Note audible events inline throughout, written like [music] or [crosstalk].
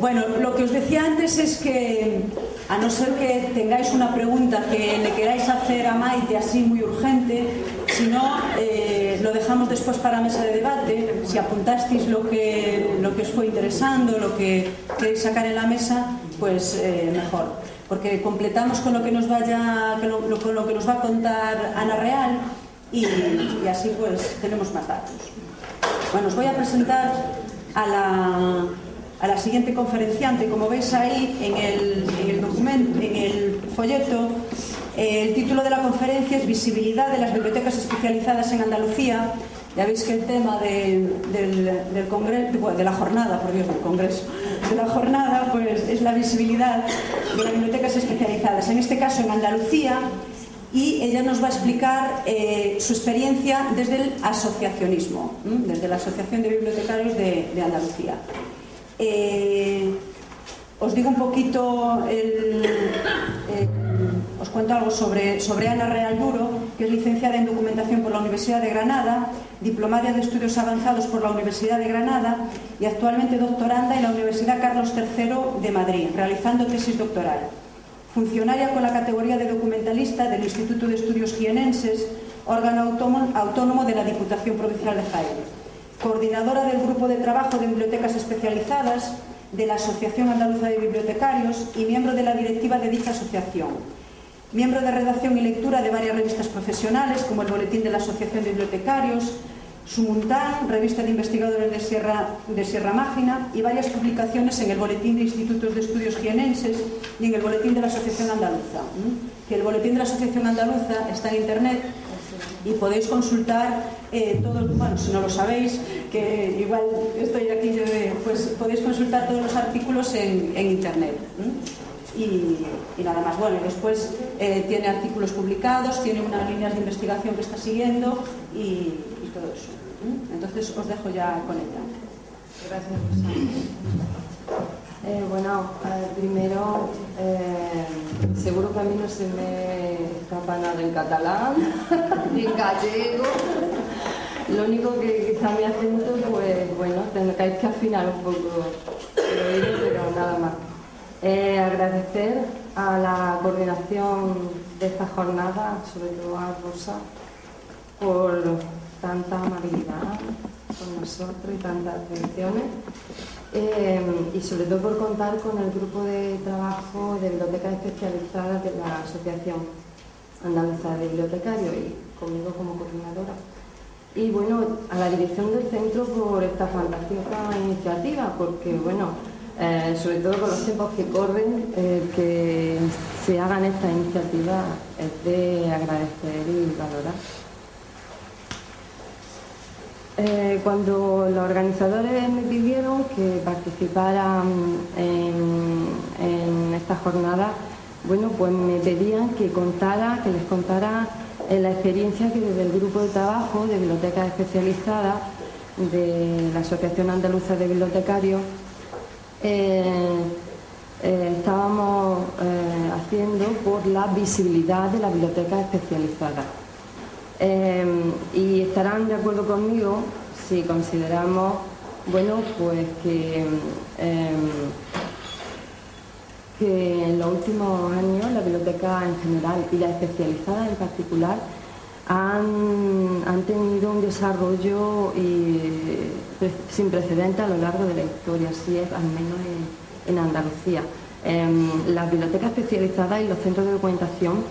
Bueno, lo que os decía antes es que, a no ser que tengáis una pregunta que le queráis hacer a Maite así muy urgente, si no, eh, lo dejamos después para mesa de debate. Si apuntasteis lo que, lo que os fue interesando, lo que queréis sacar en la mesa, pues eh, mejor. Porque completamos con lo que nos vaya, con lo que nos va a contar Ana Real y, y así pues tenemos más datos. Bueno, os voy a presentar a la a la siguiente conferenciante. Como veis ahí en el, documento, en el folleto, eh, el título de la conferencia es Visibilidad de las bibliotecas especializadas en Andalucía. Ya veis que el tema del, congreso, de la jornada, por Dios, del congreso, de la jornada, pues es la visibilidad de las bibliotecas especializadas. En este caso en Andalucía, y ella nos va a explicar eh, su experiencia desde el asociacionismo, desde la Asociación de Bibliotecarios de Andalucía. Eh, os digo un poquito, os cuento algo sobre, sobre Ana Real Duro, que es licenciada en documentación por la Universidad de Granada, diplomada de estudios avanzados por la Universidad de Granada y actualmente doctoranda en la Universidad Carlos III de Madrid, realizando tesis doctoral. Funcionaria con la categoría de documentalista del Instituto de Estudios Jienenses, órgano autónomo de la Diputación Provincial de Jaén coordinadora del Grupo de Trabajo de Bibliotecas Especializadas de la Asociación Andaluza de Bibliotecarios y miembro de la directiva de dicha asociación. Miembro de redacción y lectura de varias revistas profesionales, como el Boletín de la Asociación de Bibliotecarios, Sumuntán, revista de investigadores de Sierra, de Sierra Mágina, y varias publicaciones en el Boletín de Institutos de Estudios Jienenses y en el Boletín de la Asociación Andaluza. Que el Boletín de la Asociación Andaluza está en Internet y podéis consultar eh, todos, bueno, si no lo sabéis, que igual estoy aquí, pues podéis consultar todos los artículos en, internet. Y, nada más. Bueno, después eh, tiene artículos publicados, tiene unas líneas de investigación que está siguiendo y, todo eso. Entonces os dejo ya con ella. Gracias, eh, bueno, primero, eh, seguro que a mí no se me escapa nada en catalán, ni [laughs] en gallego. Lo único que quizá mi acento, pues bueno, tendréis que afinar un poco oído, pero nada más. Eh, agradecer a la coordinación de esta jornada, sobre todo a Rosa, por tanta amabilidad con nosotros y tantas atenciones. Em, y sobre todo por contar con el grupo de trabajo de bibliotecas especializadas de la Asociación Andaluza de Bibliotecarios y conmigo como coordinadora. Y bueno, a la dirección del centro por esta fantástica iniciativa, porque bueno, eh, sobre todo con los tiempos que corren, eh, que se hagan esta iniciativa es de agradecer y valorar. Eh, cuando los organizadores me pidieron que participara en, esta jornada, bueno, pues me pedían que contara, que les contara eh, la experiencia que desde el grupo de trabajo de bibliotecas especializadas de la Asociación Andaluza de Bibliotecarios eh, estábamos haciendo por la visibilidad de las bibliotecas especializadas. Em, y estarán de acuerdo conmigo si consideramos, bueno, pues que, em, que en los últimos años la biblioteca en general y la especializada en particular han, tenido un desarrollo sin precedentes a lo largo de la historia, así es, al menos en, Andalucía. Em, las bibliotecas especializadas y los centros de documentación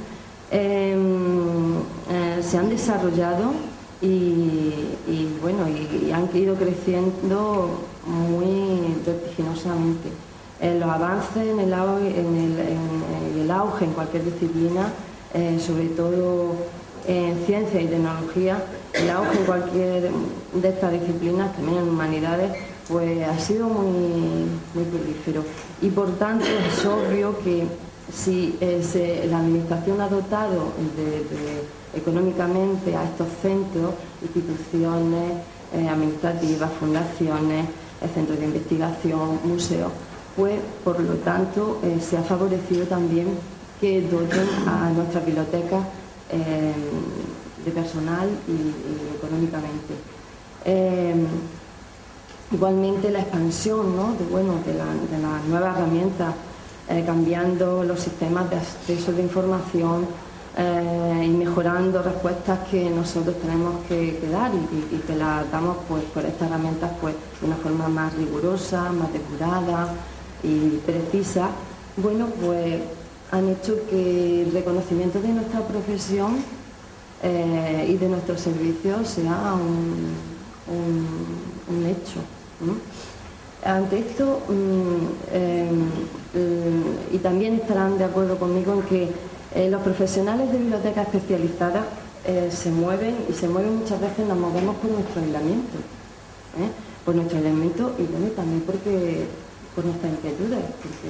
Em, eh, se han desarrollado y, bueno, y, han ido creciendo muy vertiginosamente. los avances en el, auge en cualquier disciplina, eh, sobre todo en ciencia y tecnología, el auge en cualquier de estas disciplinas, también en humanidades, pues ha sido muy, muy prolífero. Y por tanto es obvio que si eh, la Administración ha dotado económicamente a estos centros, instituciones eh, administrativas, fundaciones, eh, centros de investigación, museos, pues por lo tanto se ha favorecido también que doten a nuestras bibliotecas de personal y, económicamente. Eh, igualmente la expansión de, bueno, de, las nuevas herramientas, cambiando los sistemas de acceso de información, y mejorando respuestas que nosotros tenemos que, dar y, que las damos pues, por estas herramientas pues, de una forma más rigurosa, más depurada y precisa, bueno, pues han hecho que el reconocimiento de nuestra profesión eh, y de nuestros servicios sea un, hecho. Ante esto, mm, em, y también estarán de acuerdo conmigo en que eh, los profesionales de bibliotecas especializadas eh, se mueven y se mueven muchas veces, nos movemos por nuestro aislamiento. Por nuestro aislamiento y también porque por nuestras inquietudes, porque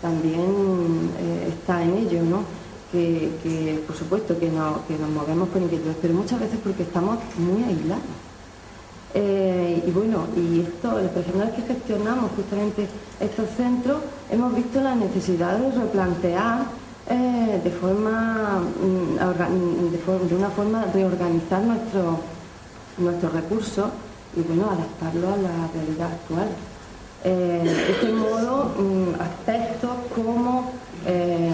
también eh, está en ello, ¿no? Que, por supuesto que, nos movemos por inquietudes, pero muchas veces porque estamos muy aislados. Eh, y bueno, y esto, los profesionales que gestionamos justamente estos centros, hemos visto la necesidad de replantear eh, de, forma, mm, de, de, una forma reorganizar nuestros nuestros recursos y bueno, adaptarlo a la realidad actual. Eh, de este modo mm, aspectos como, eh,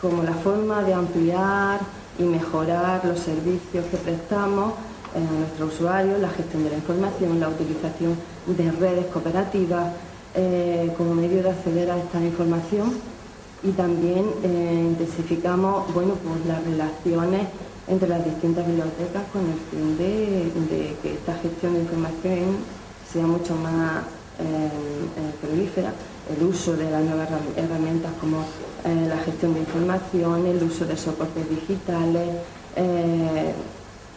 como la forma de ampliar y mejorar los servicios que prestamos a nuestros usuarios, la gestión de la información, la utilización de redes cooperativas eh, como medio de acceder a esta información y también intensificamos bueno, pues las relaciones entre las distintas bibliotecas con el fin de que esta gestión de información sea mucho más prolífera, el uso de las nuevas herramientas como eh, la gestión de información, el uso de soportes digitales.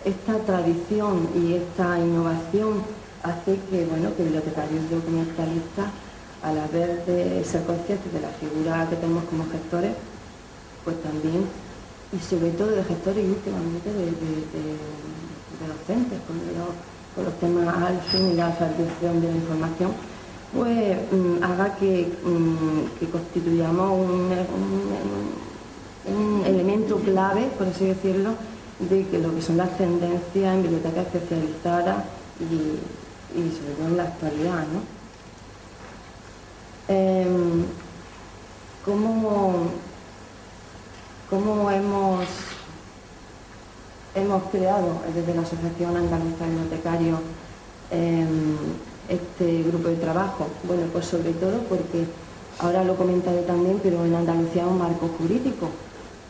Esta tradición y esta innovación hace que, bueno, que bibliotecarios documentalistas, a la vez de ser conscientes de la figura que tenemos como gestores, pues también, y sobre todo de gestores y últimamente de, docentes, con los, los temas ALFIN y la tradición de la información, pues mm, haga que, mm, constituyamos un, elemento clave, por así decirlo, de que lo que son las tendencias en bibliotecas especializadas y, sobre todo en la actualidad. ¿no? Em, ¿cómo, hemos, hemos creado desde la Asociación Andaluza de Bibliotecarios em, este grupo de trabajo? Bueno, pues sobre todo porque, ahora lo comentaré también, pero en Andalucía un marco jurídico.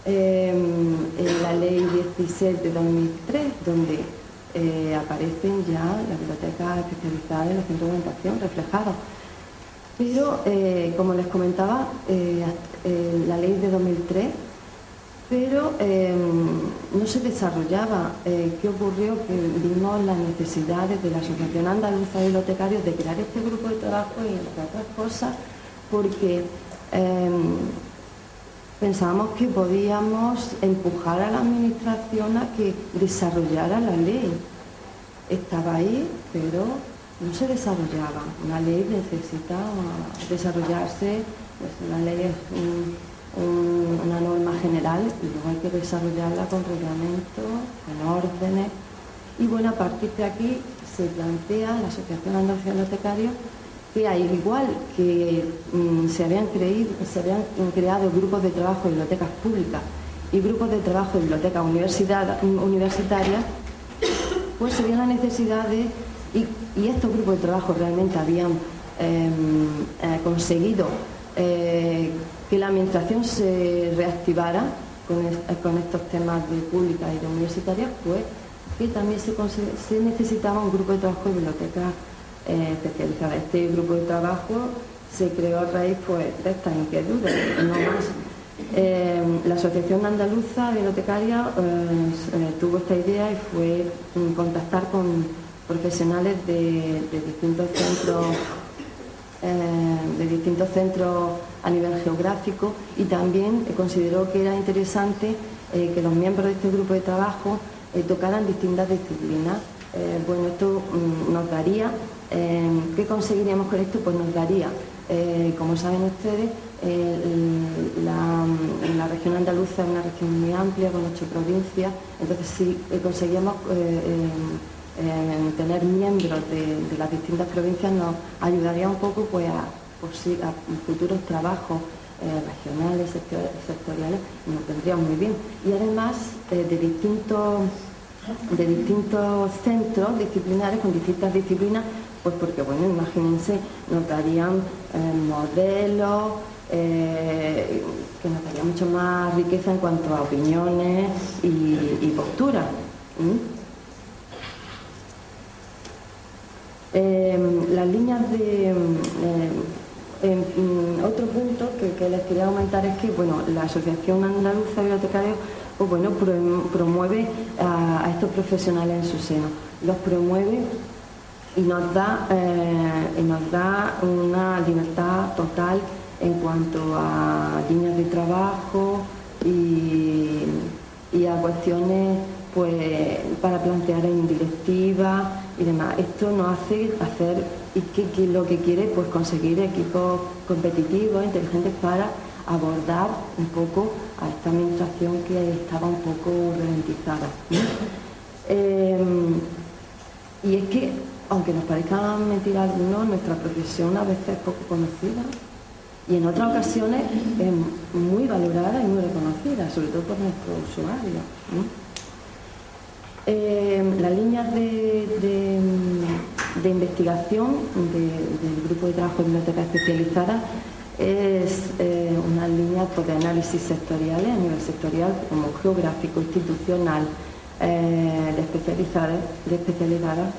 En la ley 17 de 2003, donde eh, aparecen ya las bibliotecas especializadas en los centros de orientación reflejados. Pero, eh, como les comentaba, eh, la ley de 2003 pero em, no se desarrollaba. Eh, ¿Qué ocurrió? Que vimos las necesidades de la Asociación Andaluza de Bibliotecarios de crear este grupo de trabajo y entre otras cosas porque em, pensábamos que podíamos empujar a la Administración a que desarrollara la ley. Estaba ahí, pero no se desarrollaba. Una ley necesita desarrollarse, pues una ley es una norma general y luego hay que desarrollarla con reglamentos, con órdenes. Y bueno, a partir de aquí se plantea la Asociación Andalucía de Bibliotecarios que al igual que mm, se, habían creído, se habían creado grupos de trabajo de bibliotecas públicas y grupos de trabajo de bibliotecas universitarias, pues se vio la necesidad de, y, estos grupos de trabajo realmente habían em, eh, conseguido eh, que la administración se reactivara con, estos temas de pública y de universitaria, pues que también se, necesitaba un grupo de trabajo de bibliotecas eh, especializadas. Este grupo de trabajo se creó a raíz pues, de estas inquietudes, no más. Eh, la Asociación Andaluza Bibliotecaria eh, tuvo esta idea y fue contactar con profesionales de distintos centros de distintos centros a nivel geográfico y también consideró que era interesante que los miembros de este grupo de trabajo tocaran distintas disciplinas. Bueno, esto mm, nos daría, ¿qué conseguiríamos con esto? Pues nos daría, como saben ustedes, la, región andaluza es una región muy amplia, con ocho provincias, entonces si conseguíamos tener miembros de, las distintas provincias nos ayudaría un poco pues, a, a futuros trabajos eh, regionales, sectoriales, nos vendría muy bien. Y además eh, de, distintos, de distintos centros disciplinares, con distintas disciplinas, pues porque, bueno, imagínense, nos darían eh, modelos, que nos daría mucho más riqueza en cuanto a opiniones y, posturas. las líneas de otro punto que, les quería comentar es que bueno, la Asociación Andaluza de Bibliotecarios pues, bueno, promueve a, estos profesionales en su seno. Los promueve y nos da, eh, nos da una libertad total en cuanto a líneas de trabajo y, y a cuestiones pues para plantear en directiva y demás. Esto nos hace hacer y lo que quiere pues conseguir equipos competitivos, inteligentes para abordar un poco a esta administración que estaba un poco ralentizada. Em, y es que, aunque nos parezca mentira algunos, nuestra profesión a veces es poco conocida y en otras ocasiones es muy valorada y muy reconocida, sobre todo por nuestros usuarios. Em, las líneas de investigación del Grupo de Trabajo de Biblioteca Especializada es eh, una línea pues, de análisis sectoriales a nivel sectorial, como geográfico, institucional, eh, de especializadas.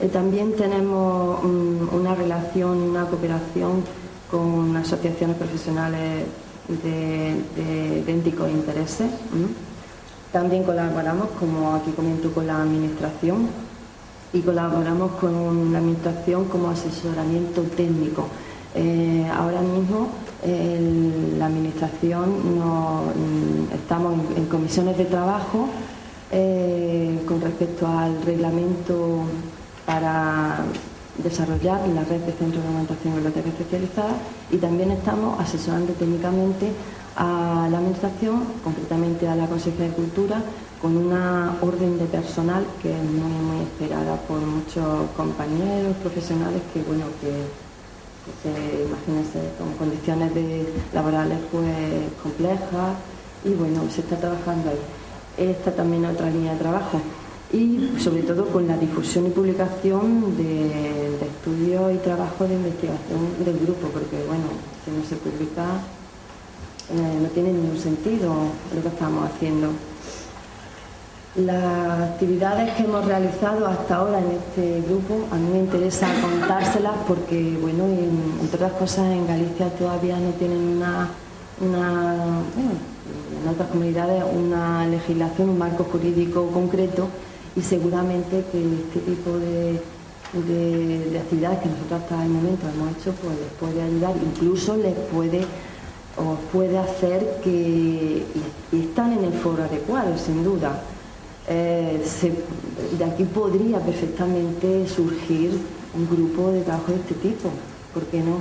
Eh, también tenemos mm, una relación, una cooperación con asociaciones profesionales de, de idénticos intereses. También colaboramos, como aquí comento, con la Administración y colaboramos con la Administración como asesoramiento técnico. Eh, ahora mismo la Administración mm, estamos en, comisiones de trabajo eh, con respecto al reglamento para desarrollar la red de centros de alimentación y bibliotecas especializadas y también estamos asesorando técnicamente a la Administración, concretamente a la Consejería de Cultura, con una orden de personal que es muy, muy esperada por muchos compañeros profesionales que, bueno, que, imagínense, con condiciones de, laborales pues complejas y, bueno, se está trabajando ahí. Esta también otra línea de trabajo y sobre todo con la difusión y publicación de, estudios y trabajos de investigación del grupo, porque bueno, si no se publica eh, no tiene ningún sentido lo que estamos haciendo. Las actividades que hemos realizado hasta ahora en este grupo, a mí me interesa contárselas porque, bueno, entre otras cosas en Galicia todavía no tienen una, en otras comunidades una legislación, un marco jurídico concreto y seguramente que este tipo de, actividades que nosotros hasta el momento hemos hecho, pues les puede ayudar, incluso les puede o puede hacer que están en el foro adecuado, sin duda eh, de aquí podría perfectamente surgir un grupo de trabajo de este tipo, ¿por qué no?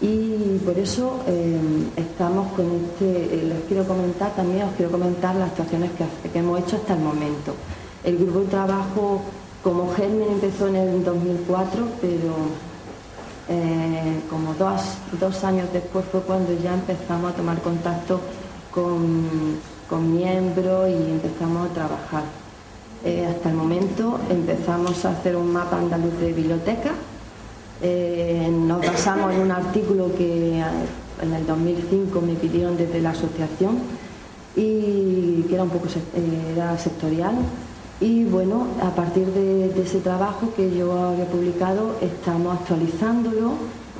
Y por eso eh, estamos con este, eh, les quiero comentar también, os quiero comentar las actuaciones que, hemos hecho hasta el momento. El grupo de trabajo como germen empezó en el 2004, pero como dos, dos años después fue cuando ya empezamos a tomar contacto con con miembros y empezamos a trabajar. Eh, hasta el momento empezamos a hacer un mapa andaluz de biblioteca. Eh, nos basamos en un artículo que eh, en el 2005 me pidieron desde la asociación y que era un poco sectorial. Y bueno, a partir de, ese trabajo que yo había publicado, estamos actualizándolo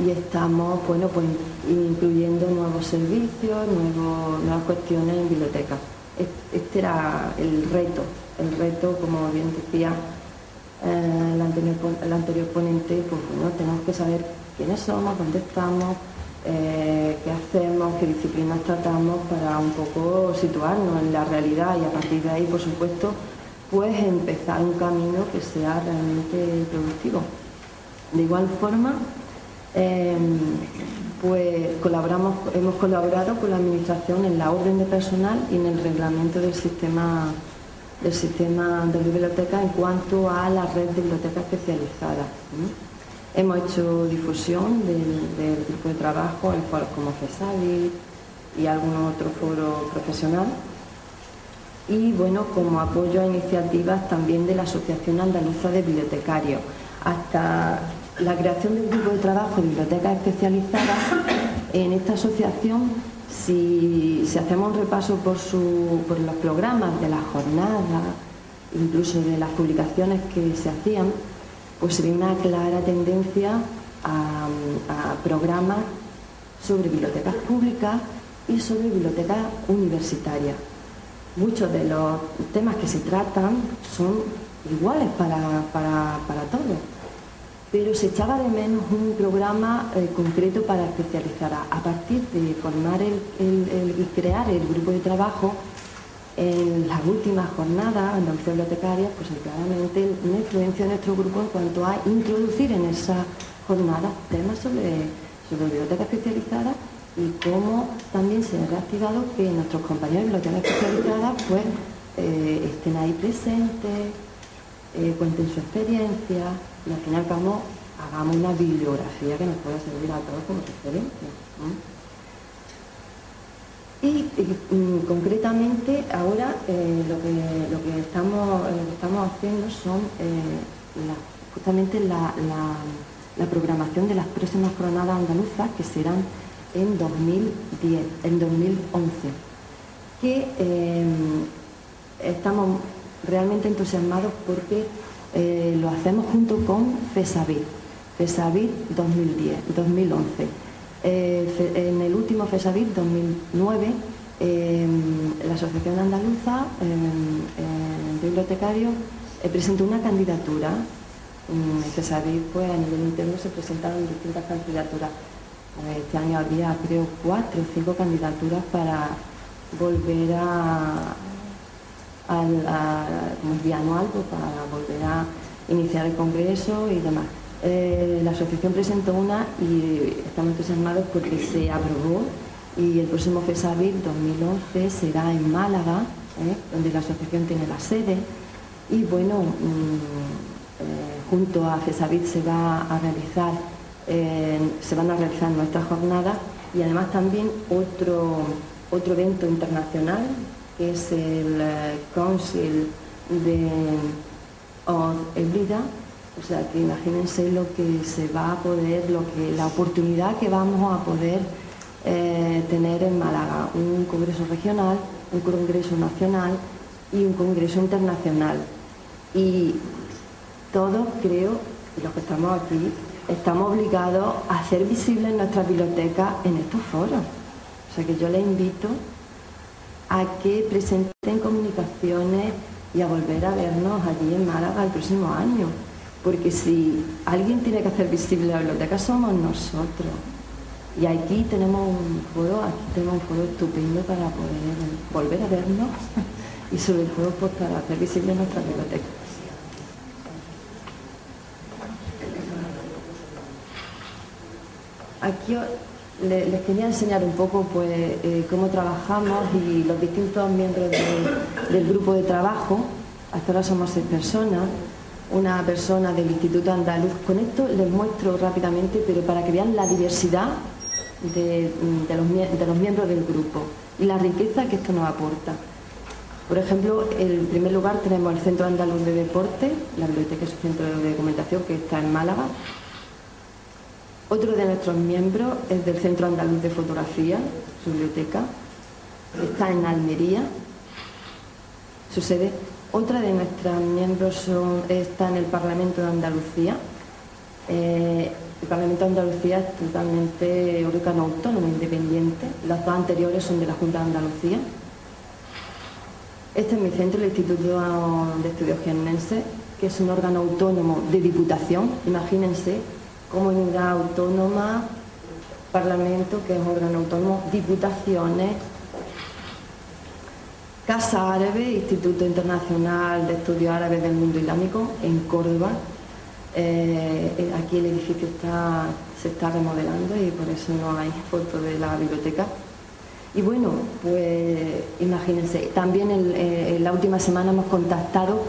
y estamos bueno, pues, incluyendo nuevos servicios, nuevas cuestiones en biblioteca. Este era el reto, el reto, como bien decía eh, el, anterior, ponente, pues bueno, tenemos que saber quiénes somos, dónde estamos, eh, qué hacemos, qué disciplinas tratamos para un poco situarnos en la realidad y a partir de ahí, por supuesto, pues empezar un camino que sea realmente productivo. De igual forma, Em, pues colaboramos, hemos colaborado con la Administración en la orden de personal y en el reglamento del sistema del sistema de biblioteca en cuanto a la red de bibliotecas especializadas. Hemos hecho difusión del, grupo de trabajo en foros como FESAVI y algún otro foro profesional. Y bueno, como apoyo a iniciativas también de la Asociación Andaluza de Bibliotecarios. Hasta la creación del grupo de trabajo de bibliotecas especializadas, en esta asociación, si, hacemos un repaso por, por los programas de la jornada, incluso de las publicaciones que se hacían, pues se ve una clara tendencia a, a programas sobre bibliotecas públicas y sobre bibliotecas universitarias. Muchos de los temas que se tratan son iguales para, para, para todos pero se echaba de menos un programa eh, concreto para especializar. A, partir de formar el, y crear el grupo de trabajo, en las últimas jornadas Andalucía Bibliotecaria, pues claramente una influencia de nuestro grupo en cuanto a introducir en esa jornada temas sobre, sobre biblioteca especializada y cómo también se ha reactivado que nuestros compañeros de biblioteca especializada pues eh, estén ahí presentes, eh, cuenten su experiencia, y al fin y al cabo hagamos una bibliografía que nos pueda servir a todos como referencia. Y, mm, concretamente ahora eh, lo, que, estamos, estamos haciendo son justamente la, programación de las próximas jornadas andaluzas que serán en 2010, en 2011, que eh, estamos realmente entusiasmados porque eh, lo hacemos junto con FESAVID, FESAVID 2010, 2011. en el último FESAVID 2009, em, la Asociación Andaluza eh, Bibliotecarios eh, presentó una candidatura. En FESAVID, pues a nivel interno se presentaron distintas candidaturas. Este año había, creo, cuatro o cinco candidaturas para volver a, al, como pues, para volver a iniciar el congreso y demás. Eh, la asociación presentó una y estamos entusiasmados porque se aprobó y el próximo FESAVIR 2011 será en Málaga, ¿eh? donde la asociación tiene la sede y bueno, mm, eh, junto a FESAVIR se va a realizar, se van a realizar nuestras jornadas y además también otro, otro evento internacional que es el eh, Council de of Ebrida. O sea que imagínense lo que se va a poder, lo que, la oportunidad que vamos a poder eh, tener en Málaga, un congreso regional, un congreso nacional y un congreso internacional. Y todos creo, los que estamos aquí, estamos obligados a hacer visibles nuestra biblioteca en estos foros. O sea que yo les invito a que presenten comunicaciones y a volver a vernos allí en Málaga el próximo año. Porque si alguien tiene que hacer visible la biblioteca somos nosotros. Y aquí tenemos un foro, aquí tenemos un foro estupendo para poder volver a vernos y sobre todo pues, para hacer visible nuestra biblioteca. Aquí les, quería enseñar un poco pues, eh, cómo trabajamos y los distintos miembros del grupo de trabajo. Hasta ahora somos seis personas, una persona del Instituto Andaluz. Con esto les muestro rápidamente, pero para que vean la diversidad de, los, miembros del grupo y la riqueza que esto nos aporta. Por ejemplo, en primer lugar tenemos el Centro Andaluz de Deporte, la biblioteca es un centro de documentación que está en Málaga, otro de nuestros miembros es del Centro Andaluz de Fotografía, su biblioteca, está en Almería, su sede. Otra de nuestros miembros está en el Parlamento de Andalucía. Eh, el Parlamento de Andalucía es totalmente órgano autónomo, independiente. Las dos anteriores son de la Junta de Andalucía. Este es mi centro, el Instituto de Estudios Genense, que es un órgano autónomo de diputación. Imagínense comunidad autónoma, Parlamento, que es órgano autónomo, diputaciones, Casa Árabe, Instituto Internacional de Estudios Árabes del Mundo Islámico, en Córdoba, Eh, aquí el edificio está, se está remodelando y por eso no hay foto de la biblioteca. Y bueno, pues imagínense, también eh, en la última semana hemos contactado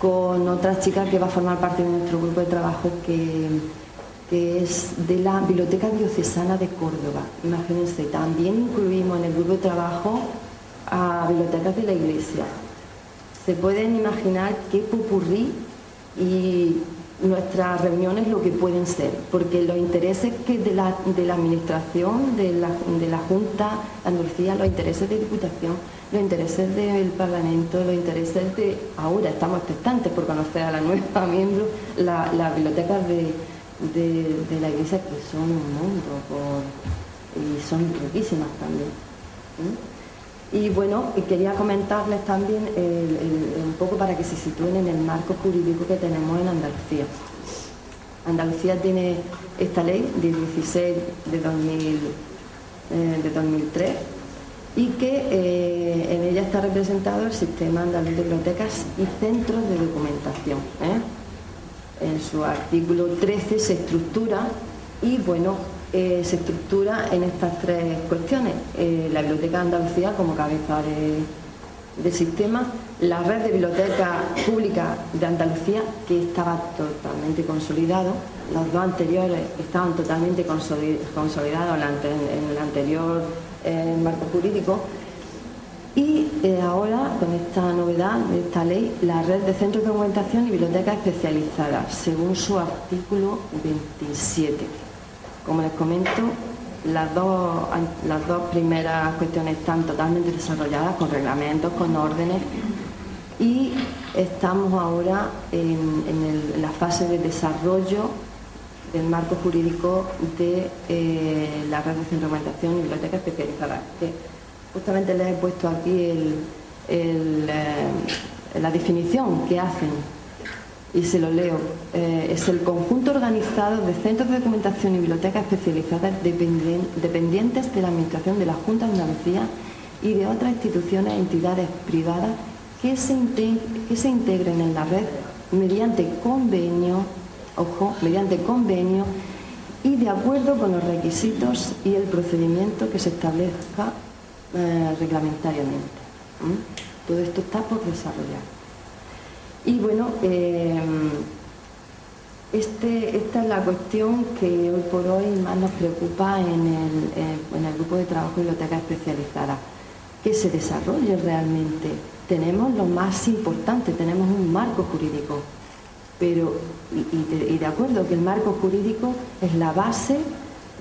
con otra chica que va a formar parte de nuestro grupo de trabajo que, que es de la Biblioteca Diocesana de Córdoba. Imagínense, también incluimos en el grupo de trabajo a bibliotecas de la iglesia. Se pueden imaginar qué pupurrí y nuestras reuniones lo que pueden ser, porque los intereses que de la, de la administración, de la, de la Junta de Andalucía, los intereses de Diputación, los intereses del Parlamento, los intereses de... Ahora estamos expectantes por conocer a la nueva [laughs] miembro, las bibliotecas de, de, la Iglesia, que son un mundo y son riquísimas también. Y bueno, quería comentarles también un poco para que se sitúen en el marco jurídico que tenemos en Andalucía. Andalucía tiene esta ley de 16 de, 2000, eh, de 2003 y que eh, en ella está representado el sistema de bibliotecas y centros de documentación. ¿eh? Su artículo 13 se estructura y bueno, eh, se estructura en estas tres cuestiones. Eh, la Biblioteca de Andalucía como cabeza del sistema, la red de bibliotecas públicas de Andalucía, que estaba totalmente consolidado, los dos anteriores estaban totalmente consolidados en el anterior eh, marco jurídico, y ahora, con esta novedad de esta ley, la red de centros de documentación y bibliotecas especializadas, según su artículo 27. Como les comento, las dos, las dos primeras cuestiones están totalmente desarrolladas con reglamentos, con órdenes y estamos ahora en, la fase de desarrollo del marco jurídico de eh, la red de centro y biblioteca especializada. Justamente les he puesto aquí eh, la definición que hacen y se lo leo, eh, es el conjunto organizado de centros de documentación y bibliotecas especializadas dependientes de la Administración de la Junta de Andalucía y de otras instituciones e entidades privadas que se, integren en la red mediante convenio, ojo, mediante convenio y de acuerdo con los requisitos y el procedimiento que se establezca eh, reglamentariamente. Todo esto está por desarrollar. Y bueno, eh, este, esta es la cuestión que hoy por hoy más nos preocupa en el, en el grupo de trabajo biblioteca especializada, que se desarrolle realmente. Tenemos lo más importante, tenemos un marco jurídico, pero, y, de, acuerdo que el marco jurídico es la base,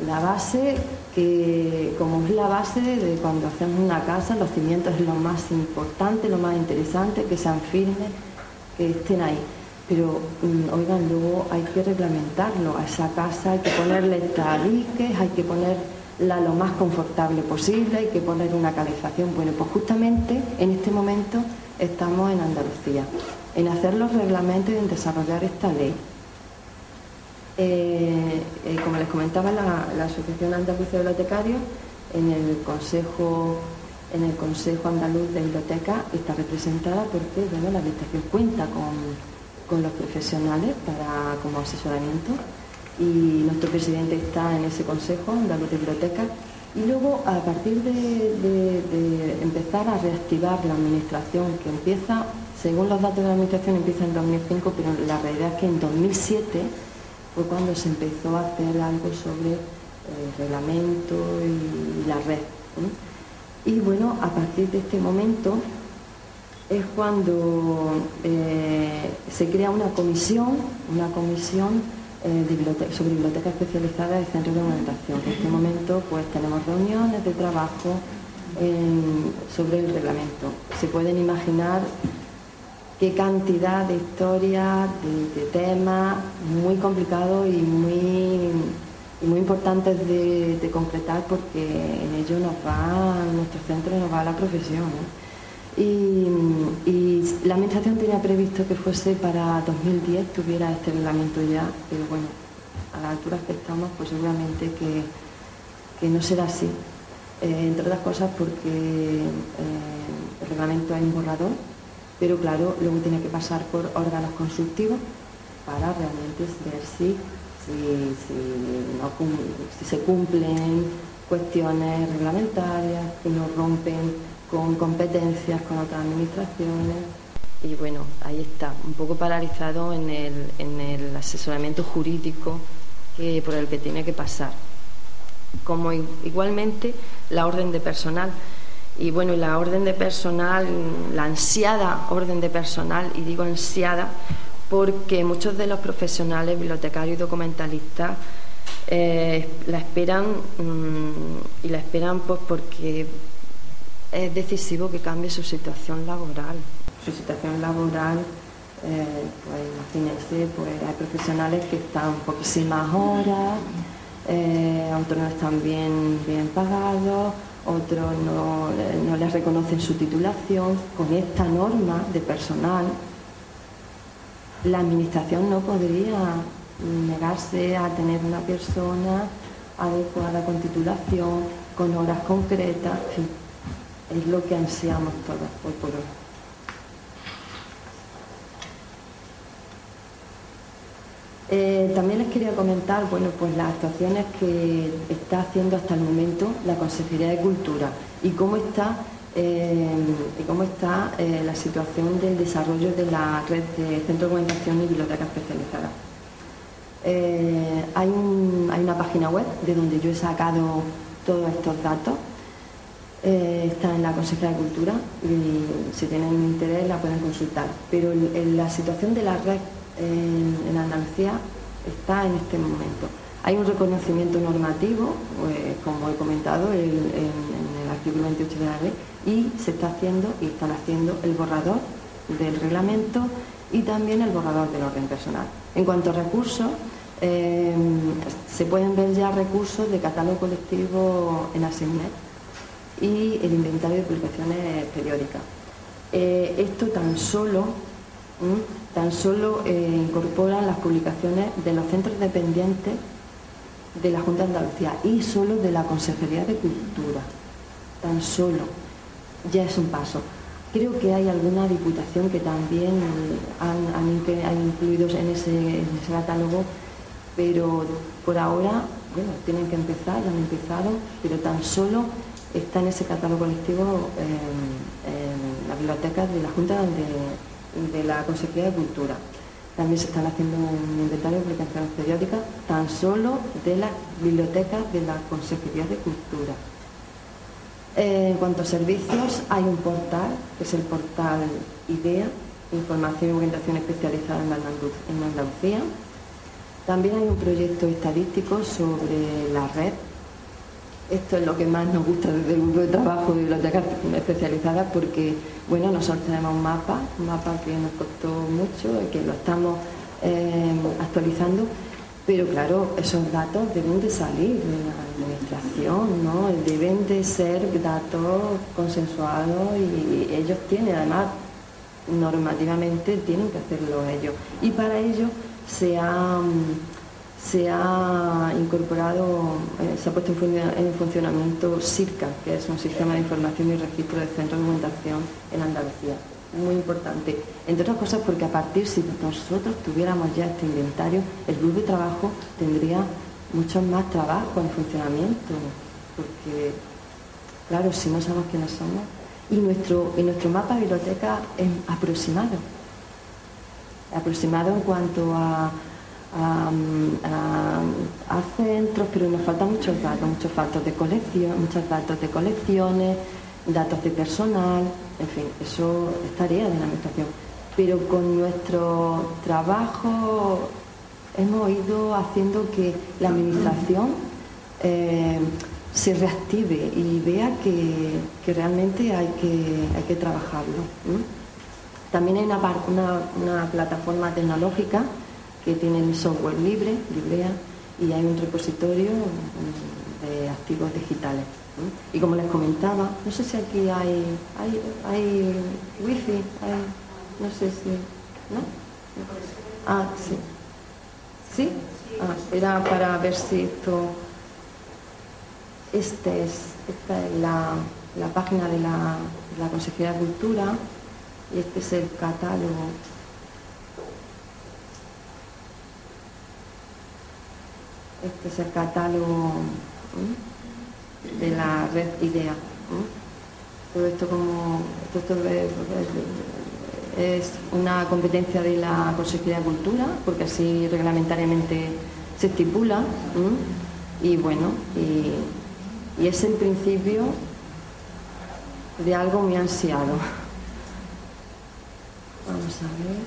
la base que, como es la base de cuando hacemos una casa, los cimientos es lo más importante, lo más interesante, que sean firmes que estén ahí. Pero, mm, oigan, luego hay que reglamentarlo. A esa casa hay que ponerle tabiques, hay que ponerla lo más confortable posible, hay que poner una calefacción. Bueno, pues justamente en este momento estamos en Andalucía, en hacer los reglamentos y en desarrollar esta ley. Eh, eh, como les comentaba, la, Asociación Andalucía de Bibliotecarios, en el Consejo en el Consejo Andaluz de Biblioteca está representada porque bueno, la Administración cuenta con, los profesionales para, como asesoramiento. Y nuestro presidente está en ese Consejo Andaluz de Biblioteca. Y luego a partir de, empezar a reactivar la administración que empieza, según los datos de la administración empieza en 2005, pero la realidad es que en 2007 fue cuando se empezó a hacer algo sobre el reglamento y la red. Y bueno, a partir de este momento es cuando eh, se crea una comisión, una comisión eh, sobre biblioteca especializada de centros de documentación. En este momento pues tenemos reuniones de trabajo sobre el reglamento. Se pueden imaginar qué cantidad de historias, de, temas muy complicados y muy muy importantes de, concretar porque en ello nos va, nuestro centro nos va la profesión. Y, la administración tenía previsto que fuese para 2010 tuviera este reglamento ya, pero bueno, a las alturas que estamos, pues seguramente que, no será así. Eh, entre otras cosas porque eh, el reglamento es un borrador, pero claro, luego tiene que pasar por órganos consultivos para realmente ver si, si, se cumplen cuestiones reglamentarias, que no rompen con competencias con otras administraciones. Y bueno, ahí está, un poco paralizado en el, en el asesoramiento jurídico que, por el que tiene que pasar. Como igualmente la orden de personal. Y bueno, la orden de personal, la ansiada orden de personal, y digo ansiada porque muchos de los profesionales, bibliotecarios y documentalistas, eh, la esperan mm, y la esperan pues porque es decisivo que cambie su situación laboral. Su situación laboral, eh, pues imagínense, pues hay profesionales que están poquísimas horas, eh, otros no están bien, bien pagados, otros no, no les reconocen su titulación. Con esta norma de personal, la administración no podría negarse a tener una persona adecuada con titulación, con horas concretas, es lo que ansiamos todos hoy por hoy. Eh, también les quería comentar, bueno, pues las actuaciones que está haciendo hasta el momento la Consejería de Cultura y cómo está eh, y cómo está eh, la situación del desarrollo de la red de centros de documentación y biblioteca especializada. hay una página web de donde yo he sacado todos estos datos está en la Consejería de Cultura y si tienen interés la pueden consultar. Pero la situación de la red en, Andalucía está en este momento. Hay un reconocimiento normativo, pues, como he comentado, en, el artículo 28 de la ley, y se está haciendo y están haciendo el borrador del reglamento y también el borrador del orden personal. En cuanto a recursos, eh, se pueden ver ya recursos de catálogo colectivo en Asignet y el inventario de publicaciones periódicas. Eh, esto tan solo tan solo eh, incorporan las publicaciones de los centros dependientes de la Junta de Andalucía y solo de la Consejería de Cultura. Tan solo. Ya es un paso. Creo que hay alguna diputación que también han, incluido en ese, catálogo, pero por ahora, bueno, tienen que empezar, han empezado, pero tan solo está en ese catálogo colectivo en la biblioteca de la Junta de de la Consejería de Cultura. También se están haciendo un inventario de publicaciones periódicas tan solo de las bibliotecas de la Consejería de Cultura. en cuanto a servicios, hay un portal, que es el portal IDEA, Información y Orientación Especializada en Andalucía. También hay un proyecto estadístico sobre la red esto es lo que más nos gusta desde el grupo de trabajo de bibliotecas especializadas porque, bueno, nosotros tenemos un mapa, un mapa que nos costó mucho y que lo estamos eh, actualizando, pero claro, esos datos deben de salir de la administración, ¿no? Deben de ser datos consensuados y ellos tienen, además, normativamente tienen que hacerlo ellos. Y para ello se han se ha incorporado, eh, se ha puesto en, funcionamiento SIRCA, que es un sistema de información y registro de centros de documentación en Andalucía. Muy importante, entre otras cosas porque a partir, si nosotros tuviéramos ya este inventario, el grupo de trabajo tendría mucho más trabajo en funcionamiento, porque, claro, si no sabemos quiénes somos, y nuestro, y nuestro mapa de biblioteca es aproximado, aproximado en cuanto a a, centros, pero nos faltan muchos datos, muchos datos de colección, muchos datos de colecciones, datos de personal, en fin, eso es tarea de la administración. Pero con nuestro trabajo hemos ido haciendo que la administración eh, se reactive y vea que, realmente hay que, hay que trabajarlo. También hay una, una, una plataforma tecnológica que tienen software libre, Librea, y hay un repositorio mm, de activos digitales. Y como les comentaba, no sé si aquí hay, hay, hay wifi, hay, no sé si, ¿no? Ah, sí. ¿Sí? Ah, era para ver si esto, este es, esta es la, la página de la, de la Consejería de Cultura y este es el catálogo este es el catálogo de la red IDEA. Todo esto como es una competencia de la Consejería de Cultura, porque así reglamentariamente se estipula. Y bueno, y, es el principio de algo muy ansiado. Vamos a ver.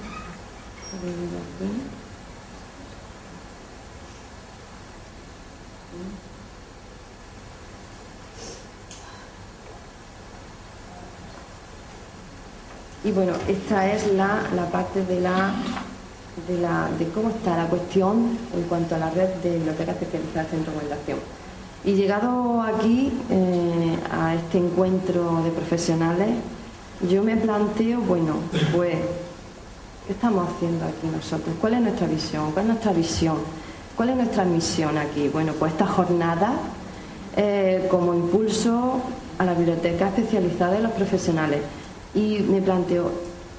Y bueno, esta es la, parte de la, de la, de cómo está la cuestión en cuanto a la red de bibliotecas especializadas en regulación. Y llegado aquí, eh, a este encuentro de profesionales, yo me planteo, bueno, pues, ¿qué estamos haciendo aquí nosotros? ¿Cuál es nuestra visión? ¿Cuál es nuestra visión? ¿Cuál es nuestra misión aquí? Bueno, pues esta jornada eh, como impulso a la biblioteca especializada de los profesionales y me planteo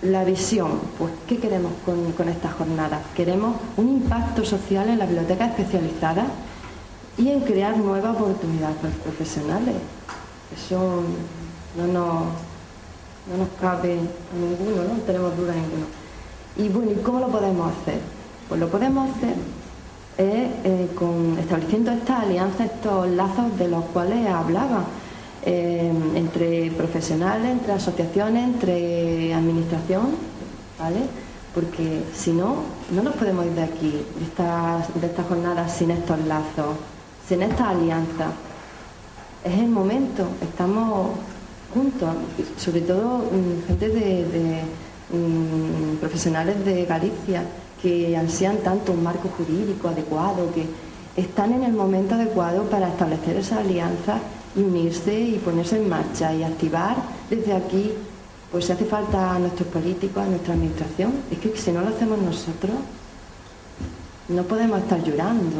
la visión, pues ¿qué queremos con, con esta jornada? Queremos un impacto social en la biblioteca especializada y en crear nuevas oportunidades para los profesionales. Eso no nos, no nos cabe a ninguno, no tenemos duda ninguno. Y bueno, ¿y cómo lo podemos hacer? Pues lo podemos hacer eh, con, estableciendo estas alianzas, estos lazos de los cuales hablaba Em, entre profesionales, entre asociaciones, entre administración, ¿vale? Porque si no, no nos podemos ir de aquí, de estas, de estas jornadas sin estos lazos, sin esta alianza. Es el momento, estamos juntos, sobre todo mm, gente de, mm, profesionales de Galicia que ansían tanto un marco jurídico adecuado, que están en el momento adecuado para establecer esa alianza y unirse y ponerse en marcha y activar desde aquí, pues hace falta a nuestros políticos, a nuestra administración, es que si no lo hacemos nosotros, no podemos estar llorando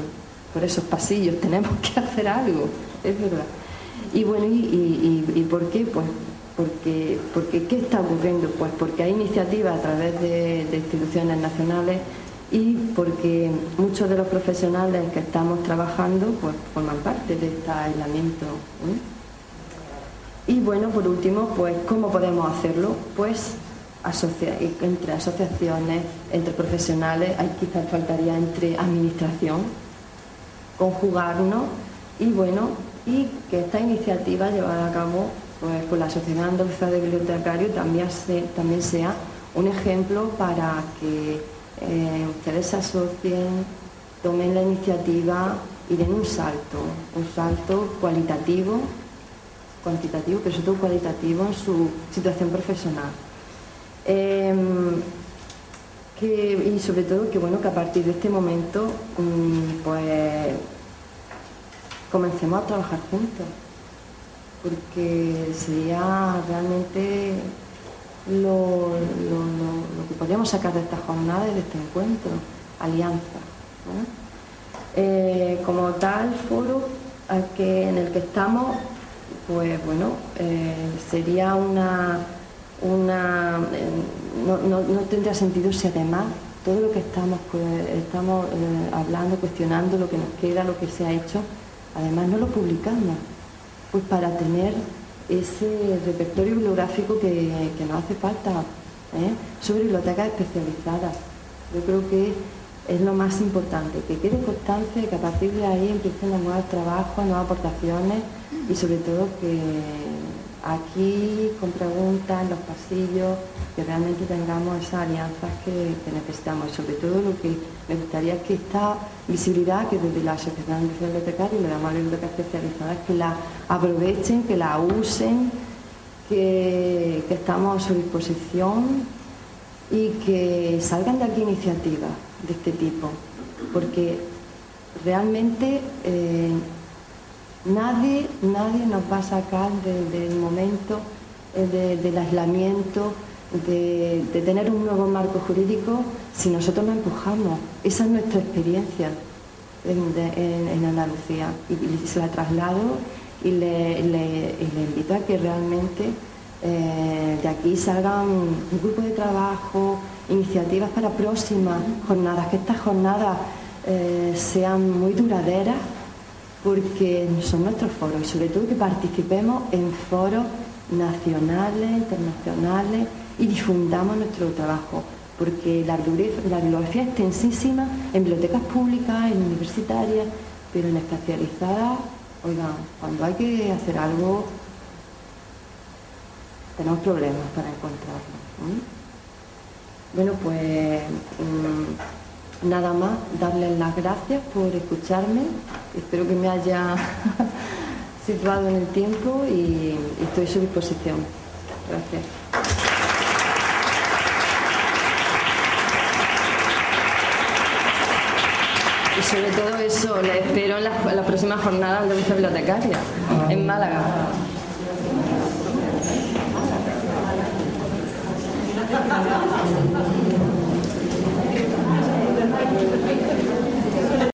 por esos pasillos, [laughs] tenemos que hacer algo, es verdad. Y bueno, ¿y, por qué? Pues porque, porque ¿qué está ocurriendo? Pues porque hay iniciativas a través de instituciones nacionales y porque muchos de los profesionales que estamos trabajando pues forman parte de este aislamiento. Y bueno, por último, pues ¿cómo podemos hacerlo? Pues entre asociaciones, entre profesionales, hay quizás faltaría entre administración, conjugarnos y bueno, y que esta iniciativa llevada a cabo pues, por la Sociedad Andaluza de Bibliotecarios también, también sea un ejemplo para que eh, ustedes se asocien, tomen la iniciativa y den un salto, un salto cualitativo, cuantitativo, pero sobre todo cualitativo en su situación profesional. Em, y sobre todo que bueno que a partir de este momento mm, pues comencemos a trabajar juntos porque sería realmente lo, que podríamos sacar de esta jornada y de este encuentro, alianza. Eh, como tal foro que, en el que estamos, pues bueno, eh, sería una, una eh, no, tendría sentido si además todo lo que estamos, pues, estamos hablando, cuestionando, lo que nos queda, lo que se ha hecho, además no lo publicamos, pues para tener ese repertorio bibliográfico que, nos hace falta ¿eh? sobre bibliotecas especializadas. Yo creo que es lo más importante, que quede constancia y que a partir de ahí empiecen a nuevos trabajos, nuevas aportaciones y sobre todo que aquí con preguntas en los pasillos, que realmente tengamos esas alianzas que, necesitamos. Y sobre todo lo que me gustaría es que esta visibilidad que desde la Asociación de Bibliotecarios y le damos a bibliotecas especializadas, que la aprovechen, que la usen, que, estamos a su disposición y que salgan de aquí iniciativas de este tipo, porque realmente eh, Nadie, nadie nos va a sacar del momento eh, del aislamiento, de, tener un nuevo marco jurídico si nosotros nos empujamos. Esa es nuestra experiencia en, Andalucía y, se la traslado y le, invito a que realmente eh, de aquí salgan un grupo de trabajo, iniciativas para próximas jornadas, que estas jornadas eh, sean muy duraderas porque son nuestros foros y sobre todo que participemos en foros nacionales, internacionales y difundamos nuestro trabajo porque la, la bibliografía es extensísima en bibliotecas públicas, en universitarias, pero en especializadas, oigan, cuando hay que hacer algo, tenemos problemas para encontrarlo. Bueno, pues mm, nada más darles las gracias por escucharme. Espero que me haya [laughs] situado en el tiempo y estoy a su disposición. Gracias. Y sobre todo eso, les espero en las, la próximas jornadas de esta bibliotecaria en Málaga.